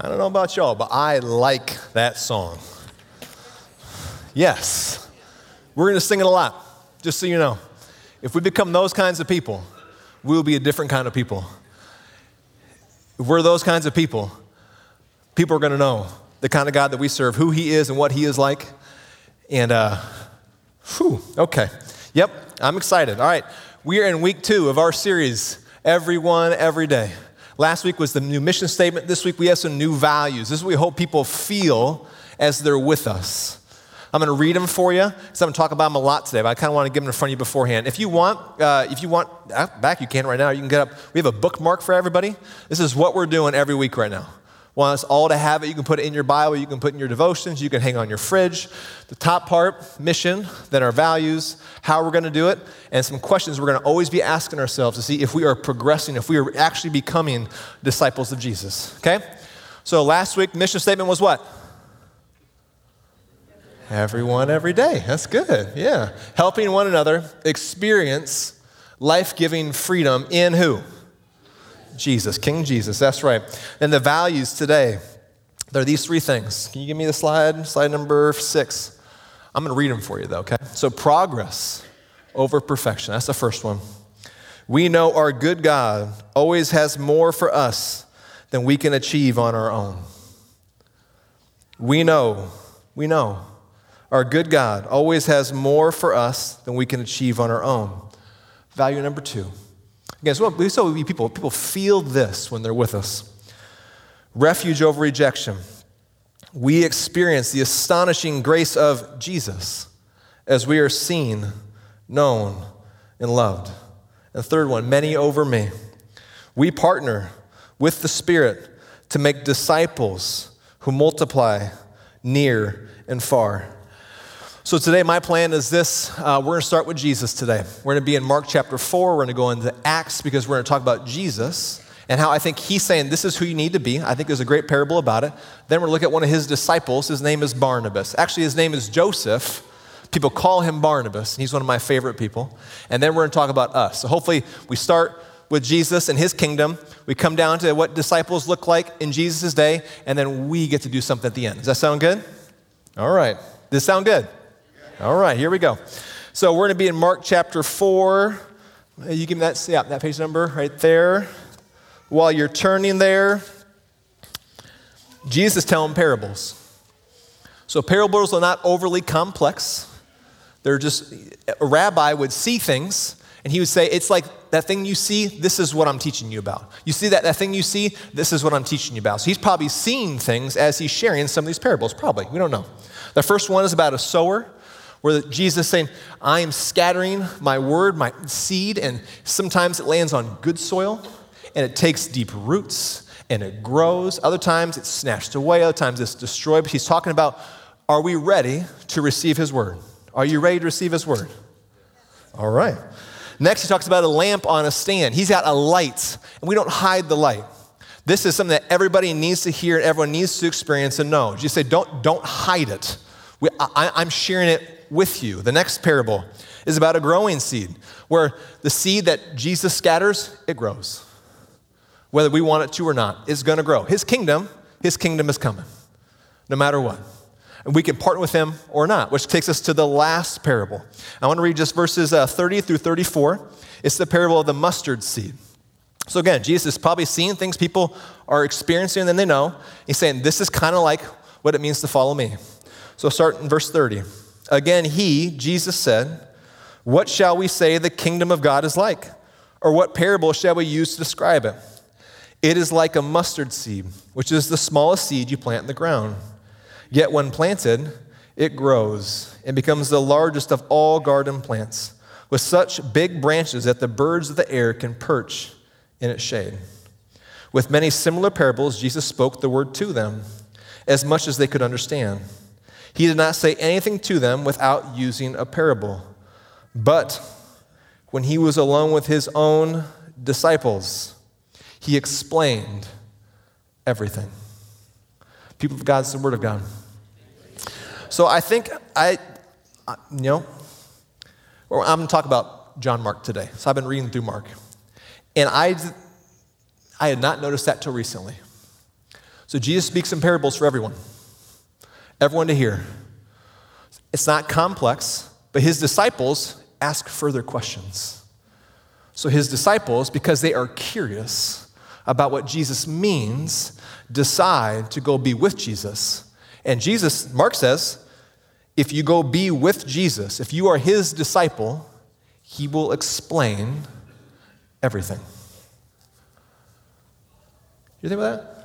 I don't know about y'all, but I like that song. Yes. We're going to sing it a lot, just so you know. If we become those kinds of people, we'll be a different kind of people. If we're those kinds of people, people are going to know the kind of God that we serve, who He is and what He is like. And, uh, whew, okay. Yep, I'm excited. All right, we are in week two of our series, Everyone, Every Day. Last week was the new mission statement. This week we have some new values. This is what we hope people feel as they're with us. I'm going to read them for you. So I'm going to talk about them a lot today, but I kind of want to give them in front of you beforehand. If you want, uh, if you want, uh, back you can right now. You can get up. We have a bookmark for everybody. This is what we're doing every week right now want us all to have it. You can put it in your Bible, you can put it in your devotions, you can hang on your fridge. The top part, mission, then our values, how we're going to do it, and some questions we're going to always be asking ourselves to see if we are progressing, if we are actually becoming disciples of Jesus. Okay? So last week, mission statement was what? Everyone, every day. That's good. Yeah. Helping one another experience life giving freedom in who? Jesus, King Jesus, that's right. And the values today, there are these three things. Can you give me the slide? Slide number six. I'm going to read them for you, though, okay? So, progress over perfection. That's the first one. We know our good God always has more for us than we can achieve on our own. We know, we know, our good God always has more for us than we can achieve on our own. Value number two Again, so we so people, people feel this when they're with us. Refuge over rejection. We experience the astonishing grace of Jesus as we are seen, known, and loved. And third one, many over me. We partner with the Spirit to make disciples who multiply near and far. So, today, my plan is this. Uh, we're going to start with Jesus today. We're going to be in Mark chapter 4. We're going to go into Acts because we're going to talk about Jesus and how I think he's saying this is who you need to be. I think there's a great parable about it. Then we're going to look at one of his disciples. His name is Barnabas. Actually, his name is Joseph. People call him Barnabas. He's one of my favorite people. And then we're going to talk about us. So, hopefully, we start with Jesus and his kingdom. We come down to what disciples look like in Jesus' day, and then we get to do something at the end. Does that sound good? All right. Does this sound good? All right, here we go. So we're going to be in Mark chapter 4. You give me that, yeah, that page number right there. While you're turning there, Jesus is telling parables. So parables are not overly complex. They're just, a rabbi would see things and he would say, It's like that thing you see, this is what I'm teaching you about. You see that, that thing you see, this is what I'm teaching you about. So he's probably seeing things as he's sharing some of these parables, probably. We don't know. The first one is about a sower where Jesus is saying, I am scattering my word, my seed, and sometimes it lands on good soil and it takes deep roots and it grows. Other times it's snatched away, other times it's destroyed. But he's talking about, are we ready to receive his word? Are you ready to receive his word? All right. Next, he talks about a lamp on a stand. He's got a light, and we don't hide the light. This is something that everybody needs to hear everyone needs to experience and know. You say, don't, don't hide it. We, I, I'm sharing it with you. The next parable is about a growing seed, where the seed that Jesus scatters, it grows. Whether we want it to or not, it's going to grow. His kingdom, his kingdom is coming, no matter what. And we can partner with him or not, which takes us to the last parable. I want to read just verses uh, 30 through 34. It's the parable of the mustard seed. So again, Jesus is probably seeing things people are experiencing and they know. He's saying, This is kind of like what it means to follow me. So start in verse 30. Again, he, Jesus said, What shall we say the kingdom of God is like? Or what parable shall we use to describe it? It is like a mustard seed, which is the smallest seed you plant in the ground. Yet when planted, it grows and becomes the largest of all garden plants, with such big branches that the birds of the air can perch in its shade. With many similar parables, Jesus spoke the word to them, as much as they could understand. He did not say anything to them without using a parable. But when he was alone with his own disciples, he explained everything. People of God, it's the Word of God. So I think I, you know, I'm going to talk about John Mark today. So I've been reading through Mark. And I, I had not noticed that till recently. So Jesus speaks in parables for everyone, everyone to hear. It's not complex, but his disciples ask further questions. So his disciples, because they are curious about what Jesus means, decide to go be with Jesus. And Jesus, Mark says, if you go be with Jesus, if you are his disciple, he will explain everything. You think about that?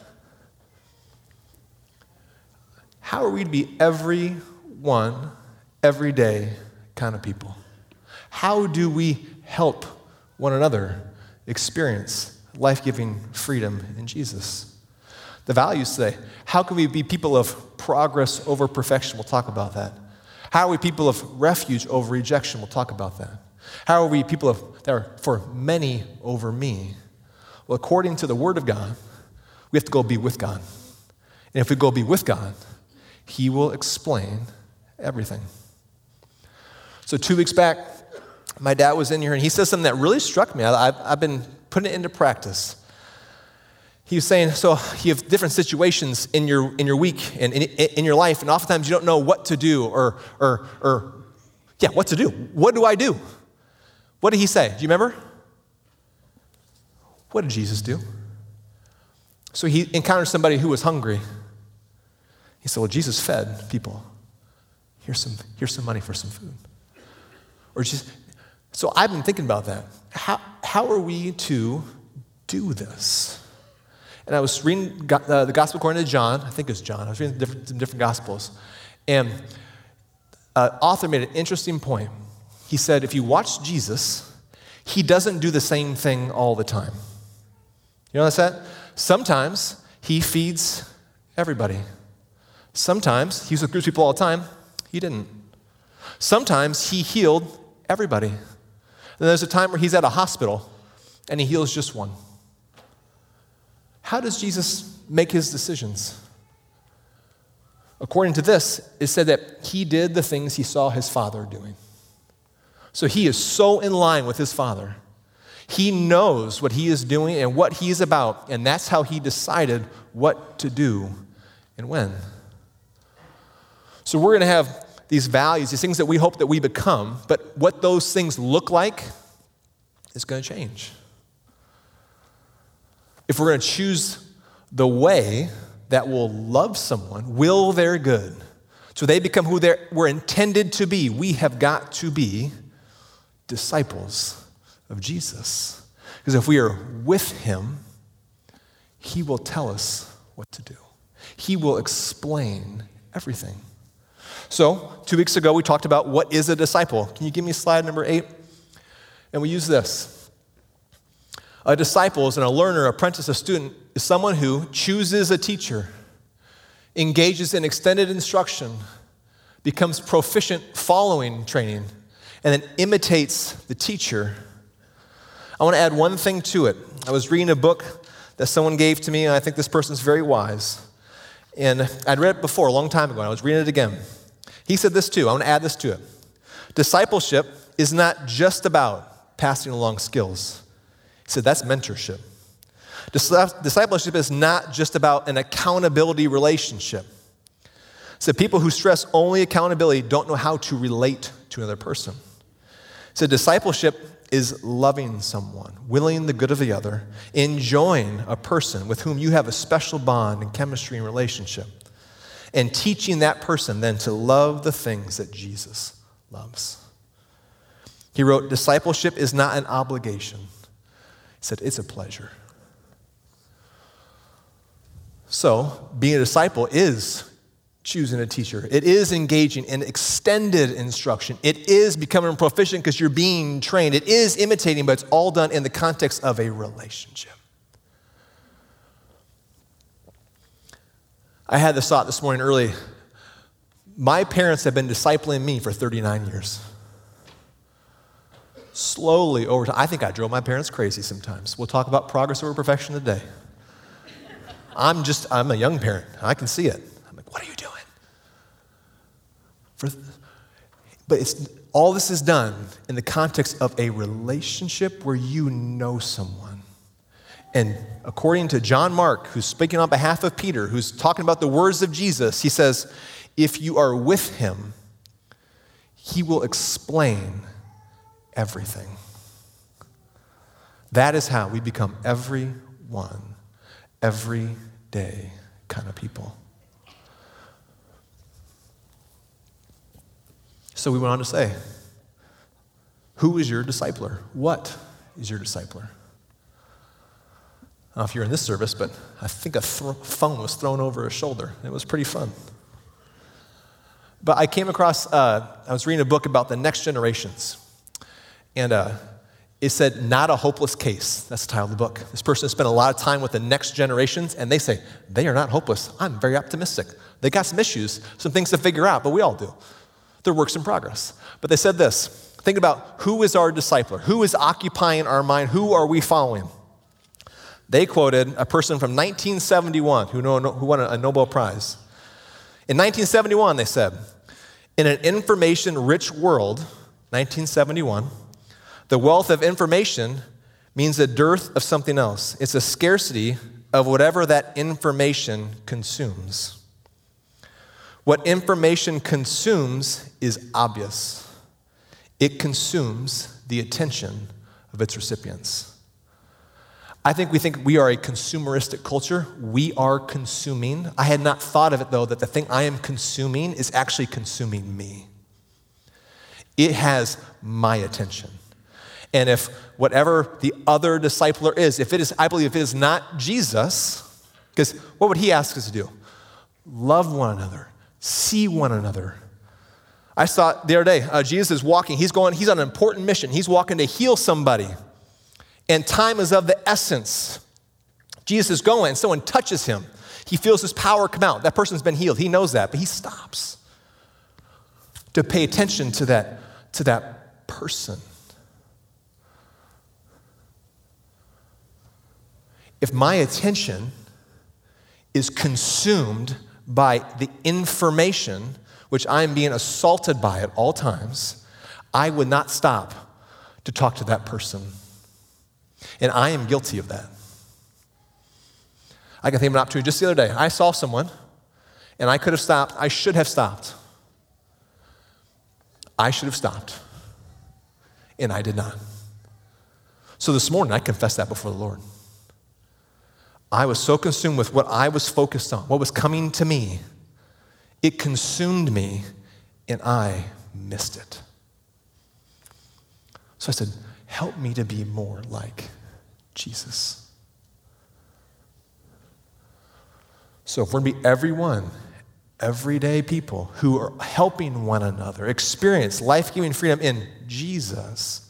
How are we to be every one, every day kind of people? How do we help one another experience life giving freedom in Jesus? The values today. How can we be people of progress over perfection? We'll talk about that. How are we people of refuge over rejection? We'll talk about that. How are we people of, that are for many over me? Well, according to the Word of God, we have to go be with God. And if we go be with God, He will explain everything. So, two weeks back, my dad was in here and he said something that really struck me. I, have been putting it into practice. He was saying, so you have different situations in your, in your week and in, in your life, and oftentimes you don't know what to do or, or, or, yeah, what to do. What do I do? What did he say? Do you remember? What did Jesus do? So he encountered somebody who was hungry. He said, Well, Jesus fed people. Here's some, here's some money for some food. Or just, so I've been thinking about that. How, how are we to do this? And I was reading uh, the Gospel according to John. I think it's John. I was reading different, some different Gospels. And uh, author made an interesting point. He said, if you watch Jesus, he doesn't do the same thing all the time. You know what I said? Sometimes he feeds everybody. Sometimes he was with groups of people all the time. He didn't. Sometimes he healed everybody. And there's a time where he's at a hospital and he heals just one. How does Jesus make his decisions? According to this, it said that he did the things he saw his father doing. So he is so in line with his father he knows what he is doing and what he is about, and that's how he decided what to do and when. So we're going to have these values, these things that we hope that we become, but what those things look like is going to change. If we're going to choose the way that will love someone, will their good, so they become who they were intended to be, we have got to be disciples of Jesus. Because if we are with him, he will tell us what to do, he will explain everything. So, two weeks ago, we talked about what is a disciple. Can you give me slide number eight? And we use this. A disciple is a learner, apprentice, a student is someone who chooses a teacher, engages in extended instruction, becomes proficient following training, and then imitates the teacher I want to add one thing to it. I was reading a book that someone gave to me, and I think this person's very wise. And I'd read it before, a long time ago, and I was reading it again. He said this too. I want to add this to it. Discipleship is not just about passing along skills. He said that's mentorship. Discipleship is not just about an accountability relationship. So people who stress only accountability don't know how to relate to another person. So discipleship is loving someone, willing the good of the other, enjoying a person with whom you have a special bond and chemistry and relationship, and teaching that person then to love the things that Jesus loves. He wrote, Discipleship is not an obligation. He said, It's a pleasure. So, being a disciple is choosing a teacher. It is engaging in extended instruction. It is becoming proficient because you're being trained. It is imitating, but it's all done in the context of a relationship. I had this thought this morning early. My parents have been discipling me for 39 years. Slowly over time, I think I drove my parents crazy sometimes. We'll talk about progress over perfection today. I'm just, I'm a young parent. I can see it. I'm like, what are you doing? For, but it's, all this is done in the context of a relationship where you know someone And according to John Mark, who's speaking on behalf of Peter, who's talking about the words of Jesus, he says, If you are with him, he will explain everything. That is how we become every one, every day kind of people. So we went on to say, Who is your discipler? What is your discipler? I don't know if you're in this service, but I think a th- phone was thrown over his shoulder. It was pretty fun. But I came across, uh, I was reading a book about the next generations. And uh, it said, Not a Hopeless Case. That's the title of the book. This person spent a lot of time with the next generations, and they say, They are not hopeless. I'm very optimistic. They got some issues, some things to figure out, but we all do. They're works in progress. But they said this think about who is our discipler? Who is occupying our mind? Who are we following? They quoted a person from 1971 who, won a Nobel Prize. In 1971, they said, in an information rich world, 1971, the wealth of information means a dearth of something else. It's a scarcity of whatever that information consumes. What information consumes is obvious, it consumes the attention of its recipients. I think we think we are a consumeristic culture. We are consuming. I had not thought of it though that the thing I am consuming is actually consuming me. It has my attention. And if whatever the other discipler is, if it is, I believe if it is not Jesus, because what would he ask us to do? Love one another, see one another. I saw the other day, uh, Jesus is walking, he's going, he's on an important mission. He's walking to heal somebody and time is of the essence. Jesus is going, someone touches him. He feels his power come out. That person's been healed. He knows that, but he stops to pay attention to that, to that person. If my attention is consumed by the information which I am being assaulted by at all times, I would not stop to talk to that person and I am guilty of that. I can think of an opportunity just the other day. I saw someone, and I could have stopped. I should have stopped. I should have stopped, and I did not. So this morning, I confessed that before the Lord. I was so consumed with what I was focused on, what was coming to me, it consumed me, and I missed it. So I said, Help me to be more like Jesus. So, if we're to be everyone, everyday people who are helping one another experience life giving freedom in Jesus,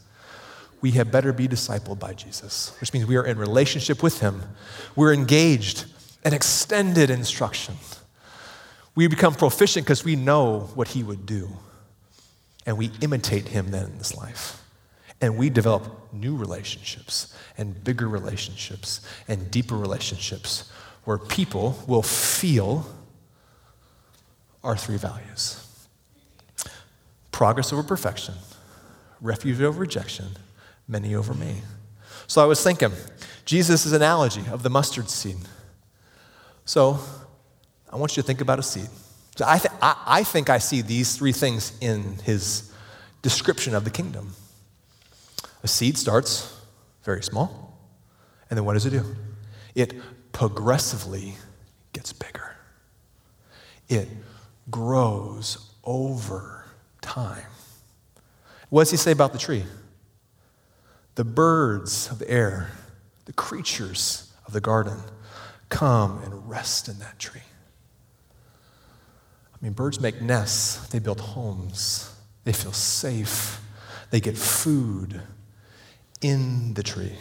we had better be discipled by Jesus, which means we are in relationship with Him. We're engaged and extended instruction. We become proficient because we know what He would do, and we imitate Him then in this life. And we develop new relationships and bigger relationships and deeper relationships where people will feel our three values progress over perfection, refuge over rejection, many over me. So I was thinking, Jesus' analogy of the mustard seed. So I want you to think about a seed. So I, th- I, I think I see these three things in his description of the kingdom. A seed starts very small, and then what does it do? It progressively gets bigger. It grows over time. What does he say about the tree? The birds of the air, the creatures of the garden come and rest in that tree. I mean, birds make nests, they build homes, they feel safe, they get food, in the tree.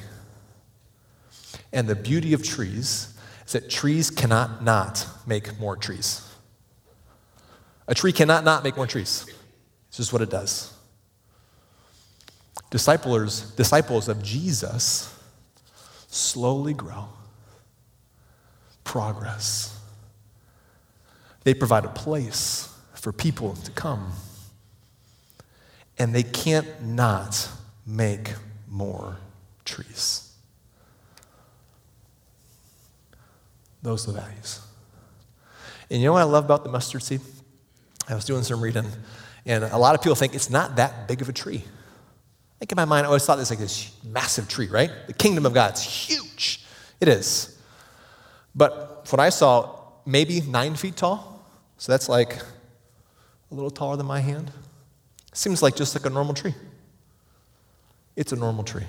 And the beauty of trees is that trees cannot not make more trees. A tree cannot not make more trees. It's just what it does. Disciples, disciples of Jesus slowly grow, progress. They provide a place for people to come. And they can't not make more trees. Those are the values. And you know what I love about the mustard seed? I was doing some reading, and a lot of people think it's not that big of a tree. I think in my mind, I always thought this like this massive tree, right? The kingdom of God's huge. It is. But what I saw, maybe nine feet tall. So that's like a little taller than my hand. Seems like just like a normal tree. It's a normal tree.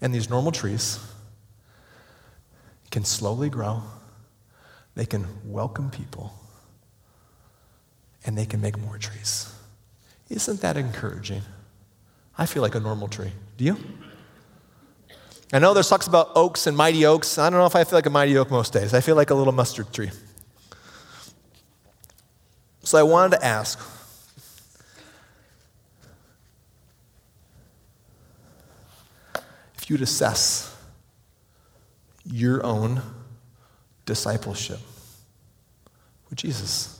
And these normal trees can slowly grow, they can welcome people, and they can make more trees. Isn't that encouraging? I feel like a normal tree. Do you? I know there's talks about oaks and mighty oaks. I don't know if I feel like a mighty oak most days. I feel like a little mustard tree. So I wanted to ask if you'd assess your own discipleship with Jesus.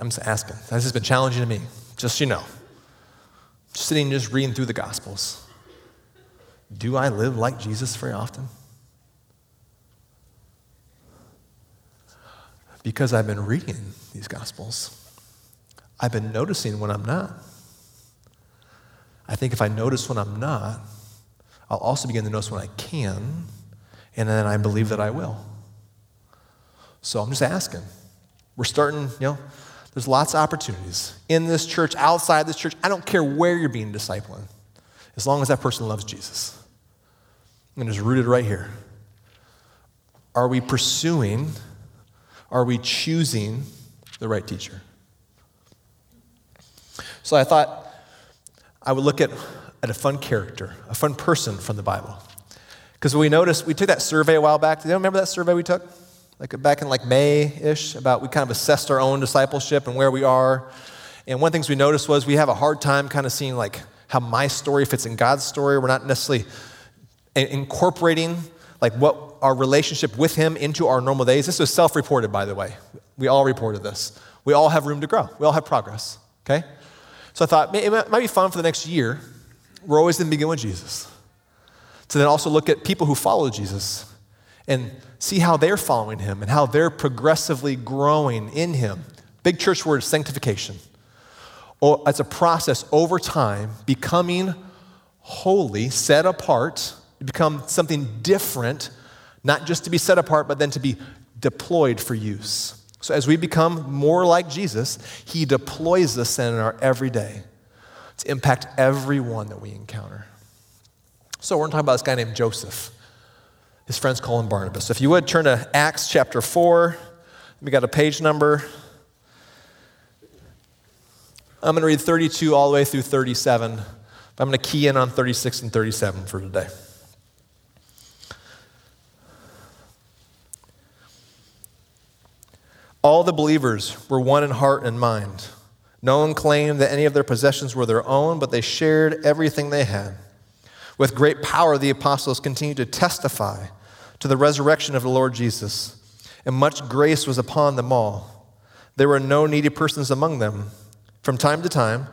I'm just asking. This has been challenging to me, just so you know. Sitting just reading through the Gospels. Do I live like Jesus very often? Because I've been reading these Gospels, I've been noticing when I'm not. I think if I notice when I'm not, I'll also begin to notice when I can, and then I believe that I will. So I'm just asking. We're starting, you know, there's lots of opportunities in this church, outside this church. I don't care where you're being discipling, as long as that person loves Jesus and is rooted right here. Are we pursuing, are we choosing the right teacher? So I thought I would look at, at a fun character, a fun person from the Bible. Because we noticed, we took that survey a while back. Do you remember that survey we took? Like back in like May-ish, about we kind of assessed our own discipleship and where we are. And one of the things we noticed was we have a hard time kind of seeing like how my story fits in God's story. We're not necessarily incorporating like what our relationship with him into our normal days. This was self-reported, by the way. We all reported this. We all have room to grow. We all have progress. Okay? So I thought it might be fun for the next year. We're always going to begin with Jesus. To then also look at people who follow Jesus and see how they're following him and how they're progressively growing in him. Big church word sanctification. Or it's a process over time, becoming holy, set apart, become something different, not just to be set apart, but then to be deployed for use. So as we become more like Jesus, he deploys us in our everyday to impact everyone that we encounter. So we're going to talk about this guy named Joseph. His friends call him Barnabas. If you would turn to Acts chapter 4, we got a page number. I'm going to read 32 all the way through 37. I'm going to key in on 36 and 37 for today. All the believers were one in heart and mind. No one claimed that any of their possessions were their own, but they shared everything they had. With great power, the apostles continued to testify to the resurrection of the Lord Jesus, and much grace was upon them all. There were no needy persons among them. From time to time,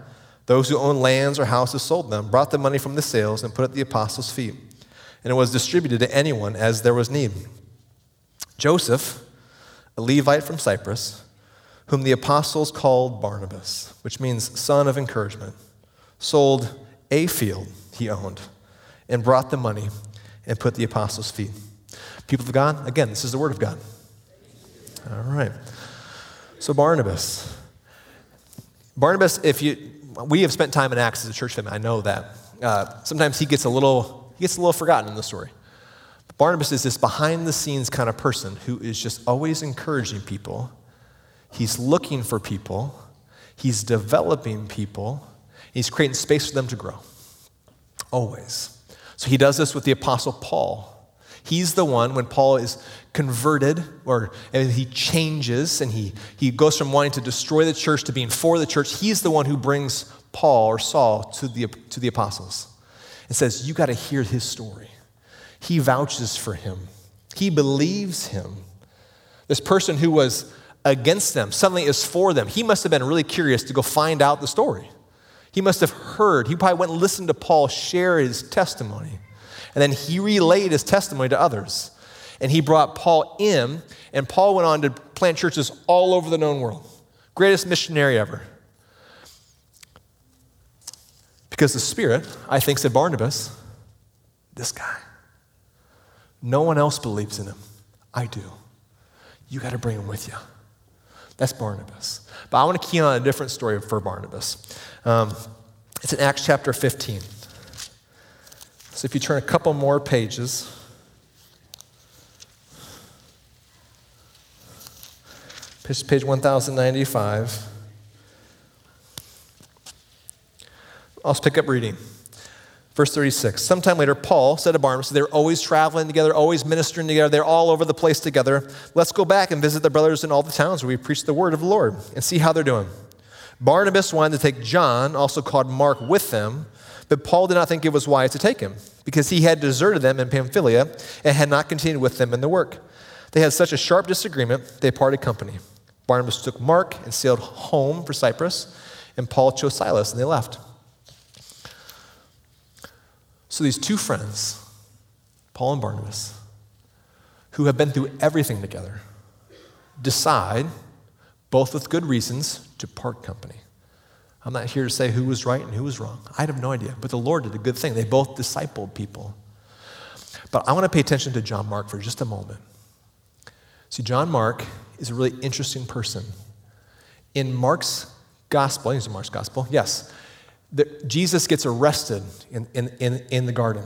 those who owned lands or houses sold them, brought the money from the sales, and put it at the apostles' feet, and it was distributed to anyone as there was need. Joseph, a Levite from Cyprus, whom the apostles called Barnabas, which means son of encouragement, sold a field he owned and brought the money and put the apostles' feet. People of God, again, this is the word of God. All right. So, Barnabas. Barnabas, if you, we have spent time in Acts as a church family, I know that. Uh, sometimes he gets a little, he gets a little forgotten in the story. Barnabas is this behind the scenes kind of person who is just always encouraging people. He's looking for people. He's developing people. He's creating space for them to grow. Always. So he does this with the Apostle Paul. He's the one when Paul is converted or he changes and he, he goes from wanting to destroy the church to being for the church. He's the one who brings Paul or Saul to the, to the apostles and says, You got to hear his story. He vouches for him, he believes him. This person who was against them suddenly is for them. He must have been really curious to go find out the story. He must have heard. He probably went and listened to Paul share his testimony. And then he relayed his testimony to others. And he brought Paul in, and Paul went on to plant churches all over the known world. Greatest missionary ever. Because the Spirit, I think, said Barnabas, this guy. No one else believes in him. I do. You got to bring him with you. That's Barnabas. But I want to key on a different story for Barnabas. Um, it's in Acts chapter 15. So if you turn a couple more pages, page 1095. I'll pick up reading. Verse 36. Sometime later, Paul said to Barnabas, they're always traveling together, always ministering together, they're all over the place together. Let's go back and visit the brothers in all the towns where we preach the word of the Lord and see how they're doing. Barnabas wanted to take John, also called Mark, with them, but Paul did not think it was wise to take him because he had deserted them in Pamphylia and had not continued with them in the work. They had such a sharp disagreement, they parted company. Barnabas took Mark and sailed home for Cyprus, and Paul chose Silas, and they left. So these two friends, Paul and Barnabas, who have been through everything together, decide, both with good reasons, to part company. I'm not here to say who was right and who was wrong. I have no idea. But the Lord did a good thing. They both discipled people. But I want to pay attention to John Mark for just a moment. See, John Mark is a really interesting person. In Mark's gospel, is Mark's gospel, yes, the, Jesus gets arrested in, in, in, in the garden.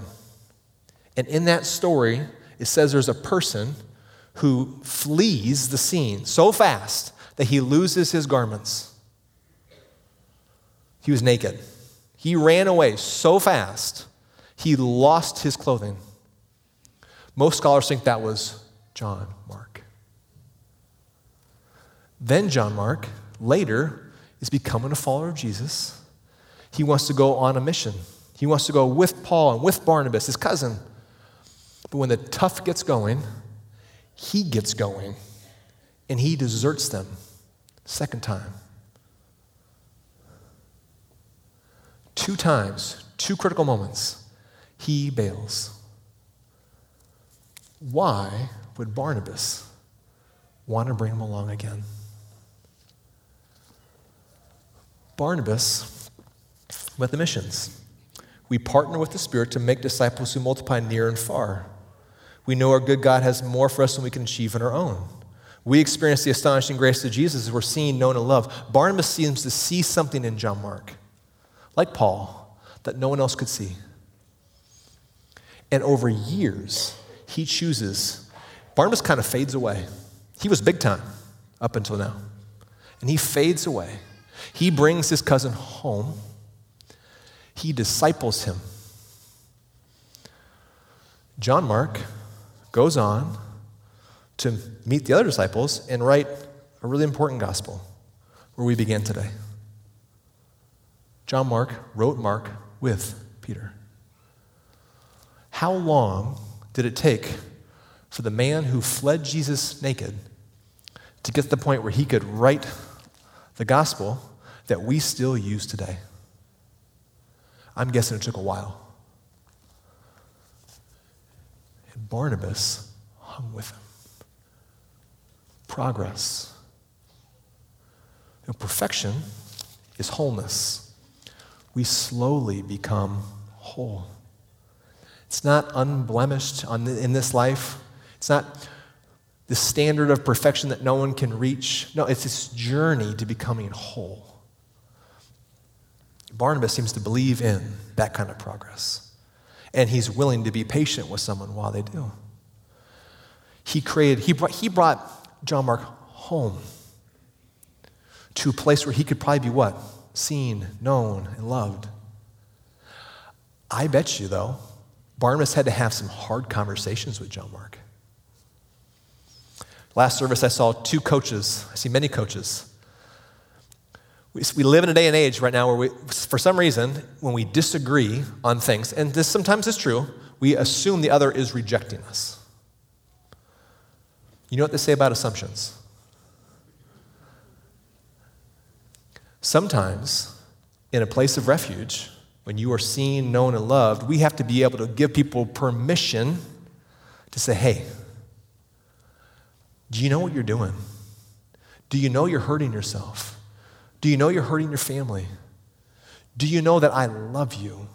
And in that story, it says there's a person who flees the scene so fast that he loses his garments. He was naked. He ran away so fast, he lost his clothing. Most scholars think that was John Mark. Then John Mark, later, is becoming a follower of Jesus. He wants to go on a mission. He wants to go with Paul and with Barnabas, his cousin. But when the tough gets going, he gets going and he deserts them. Second time. Two times, two critical moments, he bails. Why would Barnabas want to bring him along again? Barnabas with the missions. We partner with the Spirit to make disciples who multiply near and far. We know our good God has more for us than we can achieve on our own. We experience the astonishing grace of Jesus as we're seen, known, and loved. Barnabas seems to see something in John Mark, like Paul, that no one else could see. And over years, he chooses. Barnabas kind of fades away. He was big time up until now. And he fades away. He brings his cousin home, he disciples him. John Mark goes on to meet the other disciples and write a really important gospel where we begin today. John Mark wrote Mark with Peter. How long did it take for the man who fled Jesus naked to get to the point where he could write the gospel that we still use today? I'm guessing it took a while. And Barnabas hung with him. Progress. You know, perfection is wholeness. We slowly become whole. It's not unblemished on the, in this life. It's not the standard of perfection that no one can reach. No, it's this journey to becoming whole. Barnabas seems to believe in that kind of progress. And he's willing to be patient with someone while they do. He created, he brought, he brought John Mark home to a place where he could probably be what? Seen, known, and loved. I bet you, though, Barnabas had to have some hard conversations with John Mark. Last service, I saw two coaches. I see many coaches we, live in a day and age right now where we, for some reason, when we disagree on things, and this sometimes is true, we assume the other is rejecting us. You know what they say about assumptions? Sometimes, in a place of refuge, when you are seen, known, and loved, we have to be able to give people permission to say, hey, do you know what you're doing? Do you know you're hurting yourself? Do you know you're hurting your family? Do you know that I love you?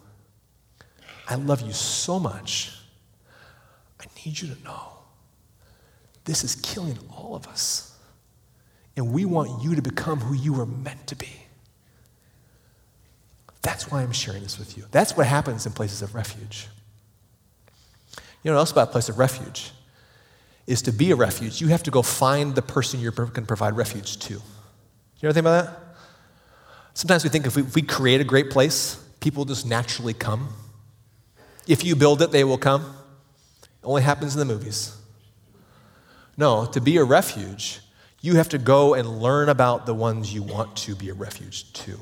I love you so much. I need you to know this is killing all of us. And we want you to become who you were meant to be. That's why I'm sharing this with you. That's what happens in places of refuge. You know what else about a place of refuge? Is to be a refuge, you have to go find the person going to provide refuge to. You ever think about that? Sometimes we think if we, if we create a great place, people just naturally come. If you build it, they will come. It only happens in the movies. No, to be a refuge, you have to go and learn about the ones you want to be a refuge to.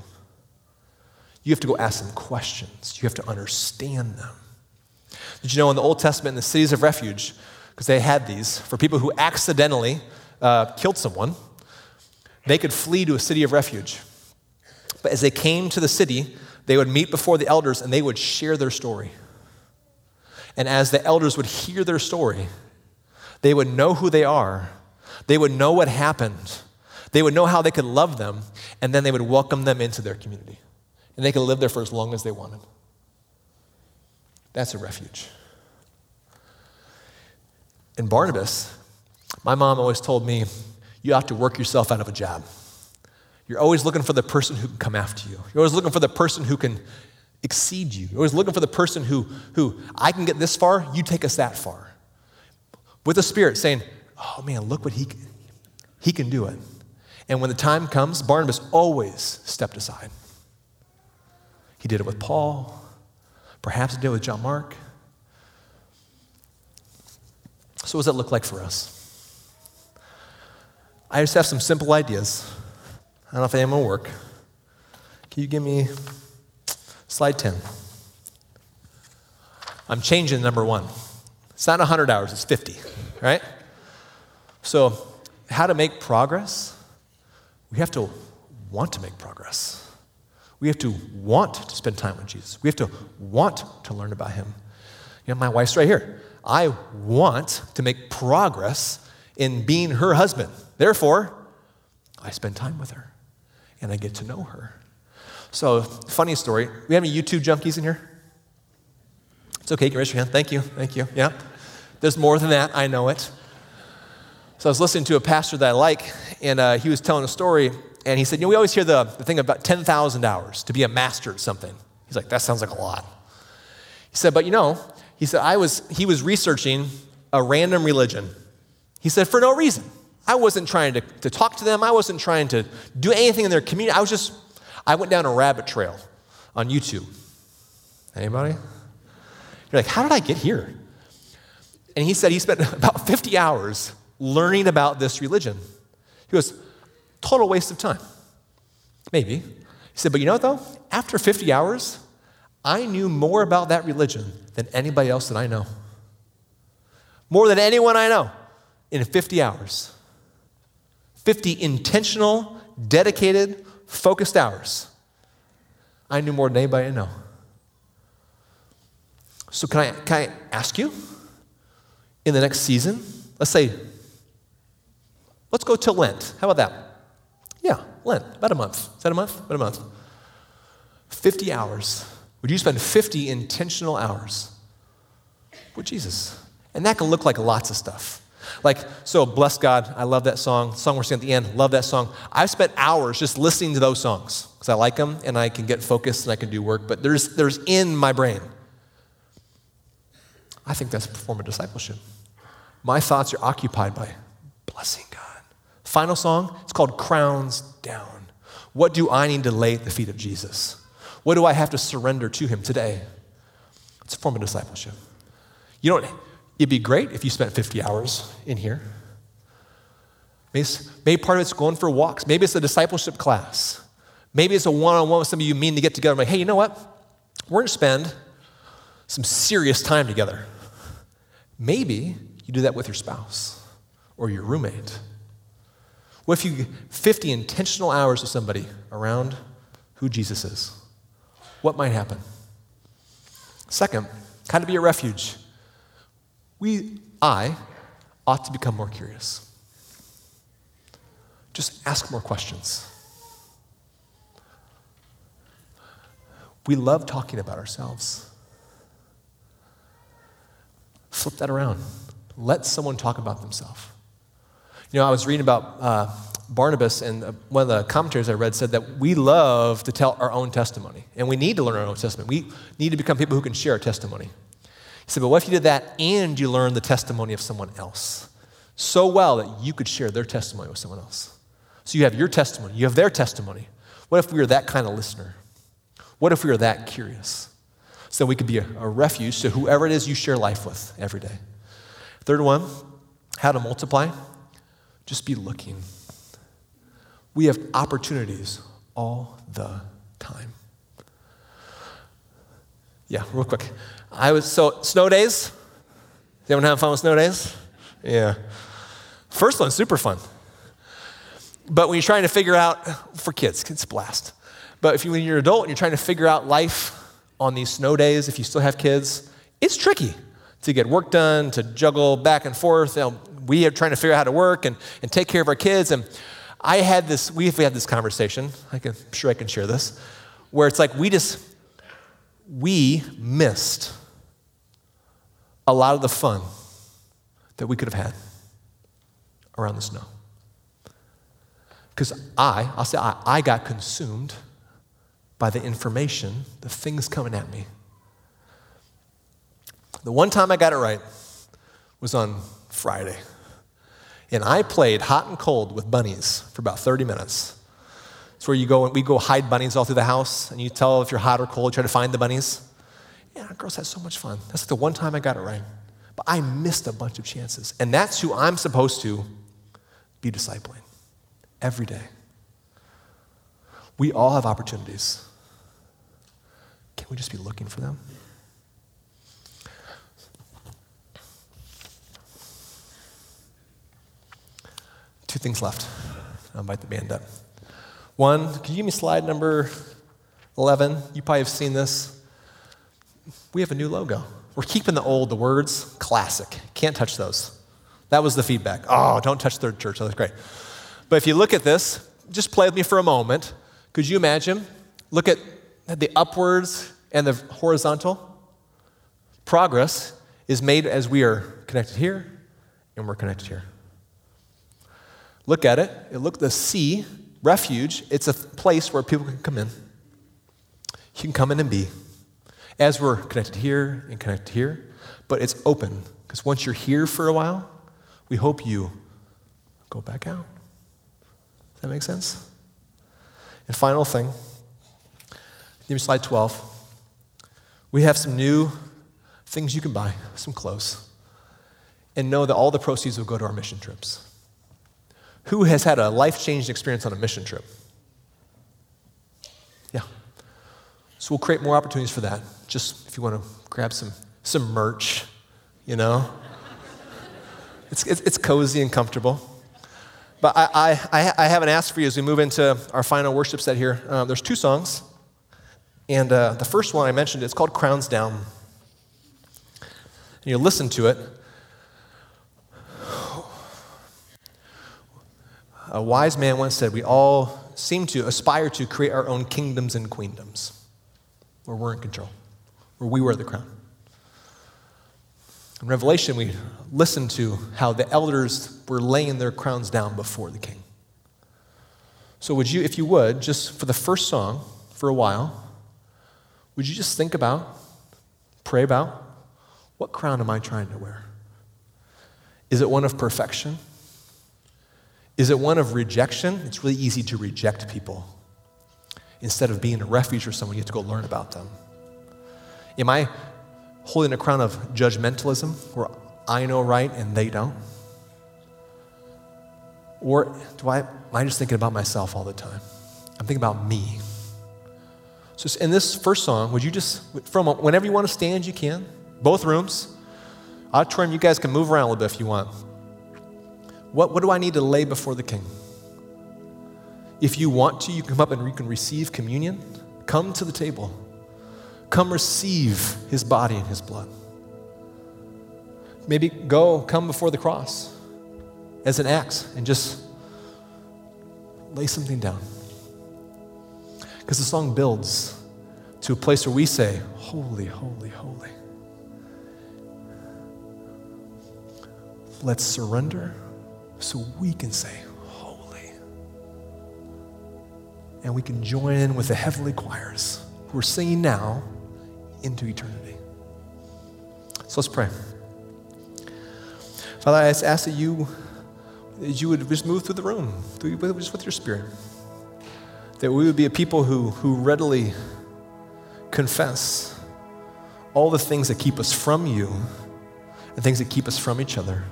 You have to go ask them questions. You have to understand them. Did you know in the Old Testament, in the cities of refuge, because they had these, for people who accidentally uh, killed someone, they could flee to a city of refuge. But as they came to the city, they would meet before the elders and they would share their story. And as the elders would hear their story, they would know who they are, they would know what happened, they would know how they could love them, and then they would welcome them into their community. And they could live there for as long as they wanted. That's a refuge. In Barnabas, my mom always told me, you have to work yourself out of a job. You're always looking for the person who can come after you. You're always looking for the person who can exceed you. You're always looking for the person who, who I can get this far, you take us that far. With the Spirit saying, oh man, look what he he can do it. And when the time comes, Barnabas always stepped aside. He did it with Paul. Perhaps he did it with John Mark. So, what does that look like for us? I just have some simple ideas. I don't know if any of them will work. Can you give me slide 10? I'm changing number one. It's not 100 hours, it's 50, right? So, how to make progress? We have to want to make progress. We have to want to spend time with Jesus. We have to want to learn about him. You know, my wife's right here. I want to make progress in being her husband. Therefore, I spend time with her and I get to know her. So, funny story. We have any YouTube junkies in here? It's okay, you can raise your hand. Thank you. Thank you. Yeah. There's more than that. I know it. So I was listening to a pastor that I like, and uh, he was telling a story, and he said, You know, we always hear the, the thing about 10,000 hours to be a master at something. He's like, That sounds like a lot. He said, But you know, he said, I was, he was researching a random religion. He said, For no reason. I wasn't trying to, to talk to them, I wasn't trying to do anything in their community. I was just, I went down a rabbit trail on YouTube. Anybody? You're like, How did I get here? And he said he spent about 50 hours learning about this religion. He goes, total waste of time. Maybe. He said, but you know what though? After 50 hours, I knew more about that religion than anybody else that I know. More than anyone I know in 50 hours. 50 intentional, dedicated, focused hours. I knew more than anybody I know. So, can I, can I ask you in the next season? Let's say Let's go till Lent. How about that? Yeah, Lent, about a month. Is that a month? About a month. 50 hours. Would you spend 50 intentional hours with Jesus? And that can look like lots of stuff. Like, so bless God, I love that song. The song we're singing at the end, love that song. I've spent hours just listening to those songs because I like them and I can get focused and I can do work, but there's, there's in my brain. I think that's a form of discipleship. My thoughts are occupied by blessing God. Final song, it's called Crowns Down. What do I need to lay at the feet of Jesus? What do I have to surrender to him today? It's a form of discipleship. You know, it'd be great if you spent 50 hours in here. Maybe, part of it's going for walks. Maybe it's a discipleship class. Maybe it's a one on one with some of you mean to get together. I'm like, hey, you know what? We're going to spend some serious time together. Maybe you do that with your spouse or your roommate what if you 50 intentional hours with somebody around who Jesus is? What might happen? Second, kind of be a refuge. We, I, ought to become more curious. Just ask more questions. We love talking about ourselves. Flip that around. Let someone talk about themselves. You know, I was reading about uh, Barnabas, and uh, one of the commentaries I read said that we love to tell our own testimony, and we need to learn our own testimony. We need to become people who can share our testimony. He said, but what if you did that and you learned the testimony of someone else so well that you could share their testimony with someone else? So you have your testimony, you have their testimony. What if we were that kind of listener? What if we were that curious? So we could be a, a refuge to whoever it is you share life with every day. Third one, how to multiply. Just be looking. We have opportunities all the time. Yeah, real quick. I was so snow days. Anyone have fun with snow days? Yeah. First one, super fun. But when you're trying to figure out for kids, a blast. But if you, when you're an adult and you're trying to figure out life on these snow days, if you still have kids, it's tricky to get work done, to juggle back and forth. You know, we are trying to figure out how to work and, and take care of our kids. And I had this, we, if we had this conversation, I can, I'm sure I can share this, where it's like we just, we missed a lot of the fun that we could have had around the snow. Because I, I'll say I, I got consumed by the information, the things coming at me. The one time I got it right was on Friday. And I played hot and cold with bunnies for about 30 minutes. It's where you go and we go hide bunnies all through the house, and you tell if you're hot or cold, try to find the bunnies. Yeah, girls had so much fun. That's like the one time I got it right. But I missed a bunch of chances. And that's who I'm supposed to be discipling every day. We all have opportunities. Can we just be looking for them? Two things left. I'll invite the band up. One, can you give me slide number 11? You probably have seen this. We have a new logo. We're keeping the old, the words, classic. Can't touch those. That was the feedback. Oh, don't touch Third Church. That's great. But if you look at this, just play with me for a moment. Could you imagine? Look at the upwards and the horizontal. Progress is made as we are connected here and we're connected here. Look at it. It look the sea, refuge. It's a place where people can come in. You can come in and be. As we're connected here and connected here, but it's open because once you're here for a while, we hope you go back out. Does that make sense? And final thing, give me slide 12. We have some new things you can buy, some clothes, and know that all the proceeds will go to our mission trips. Who has had a life changing experience on a mission trip? Yeah. So we'll create more opportunities for that. Just if you want to grab some, some merch, you know. it's, it's, it's cozy and comfortable. But I, I, I haven't asked for you as we move into our final worship set here. Uh, there's two songs. And uh, the first one I mentioned, it's called Crowns Down. And you listen to it. A wise man once said, We all seem to aspire to create our own kingdoms and queendoms where we're in control, where we wear the crown. In Revelation, we listen to how the elders were laying their crowns down before the king. So, would you, if you would, just for the first song, for a while, would you just think about, pray about, what crown am I trying to wear? Is it one of perfection? Is it one of rejection? It's really easy to reject people. Instead of being a refuge for someone, you have to go learn about them. Am I holding a crown of judgmentalism where I know right and they don't? Or do I, am I just thinking about myself all the time? I'm thinking about me. So in this first song, would you just, from whenever you want to stand, you can. Both rooms. Auditorium, you guys can move around a little bit if you want. What, what do I need to lay before the King? If you want to, you can come up and you can receive communion. Come to the table. come receive his body and his blood. Maybe go, come before the cross as an axe and just lay something down. Because the song builds to a place where we say, Holy, holy, holy. Let's surrender so we can say, Holy. And we can join in with the heavenly choirs who are singing now into eternity. So let's pray. Father, I ask that you, that you would just move through the room, just with your spirit. That we would be a people who, who readily confess all the things that keep us from you and things that keep us from each other.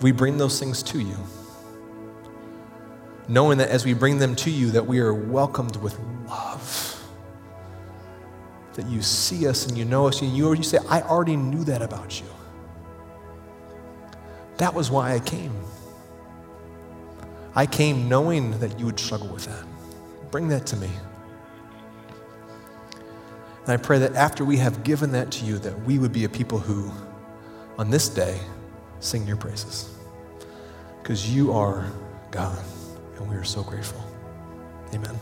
We bring those things to you, knowing that as we bring them to you, that we are welcomed with love. That you see us and you know us, and you, you say, I already knew that about you. That was why I came. I came knowing that you would struggle with that. Bring that to me. And I pray that after we have given that to you, that we would be a people who, on this day, sing your praises. Because you are God, and we are so grateful. Amen.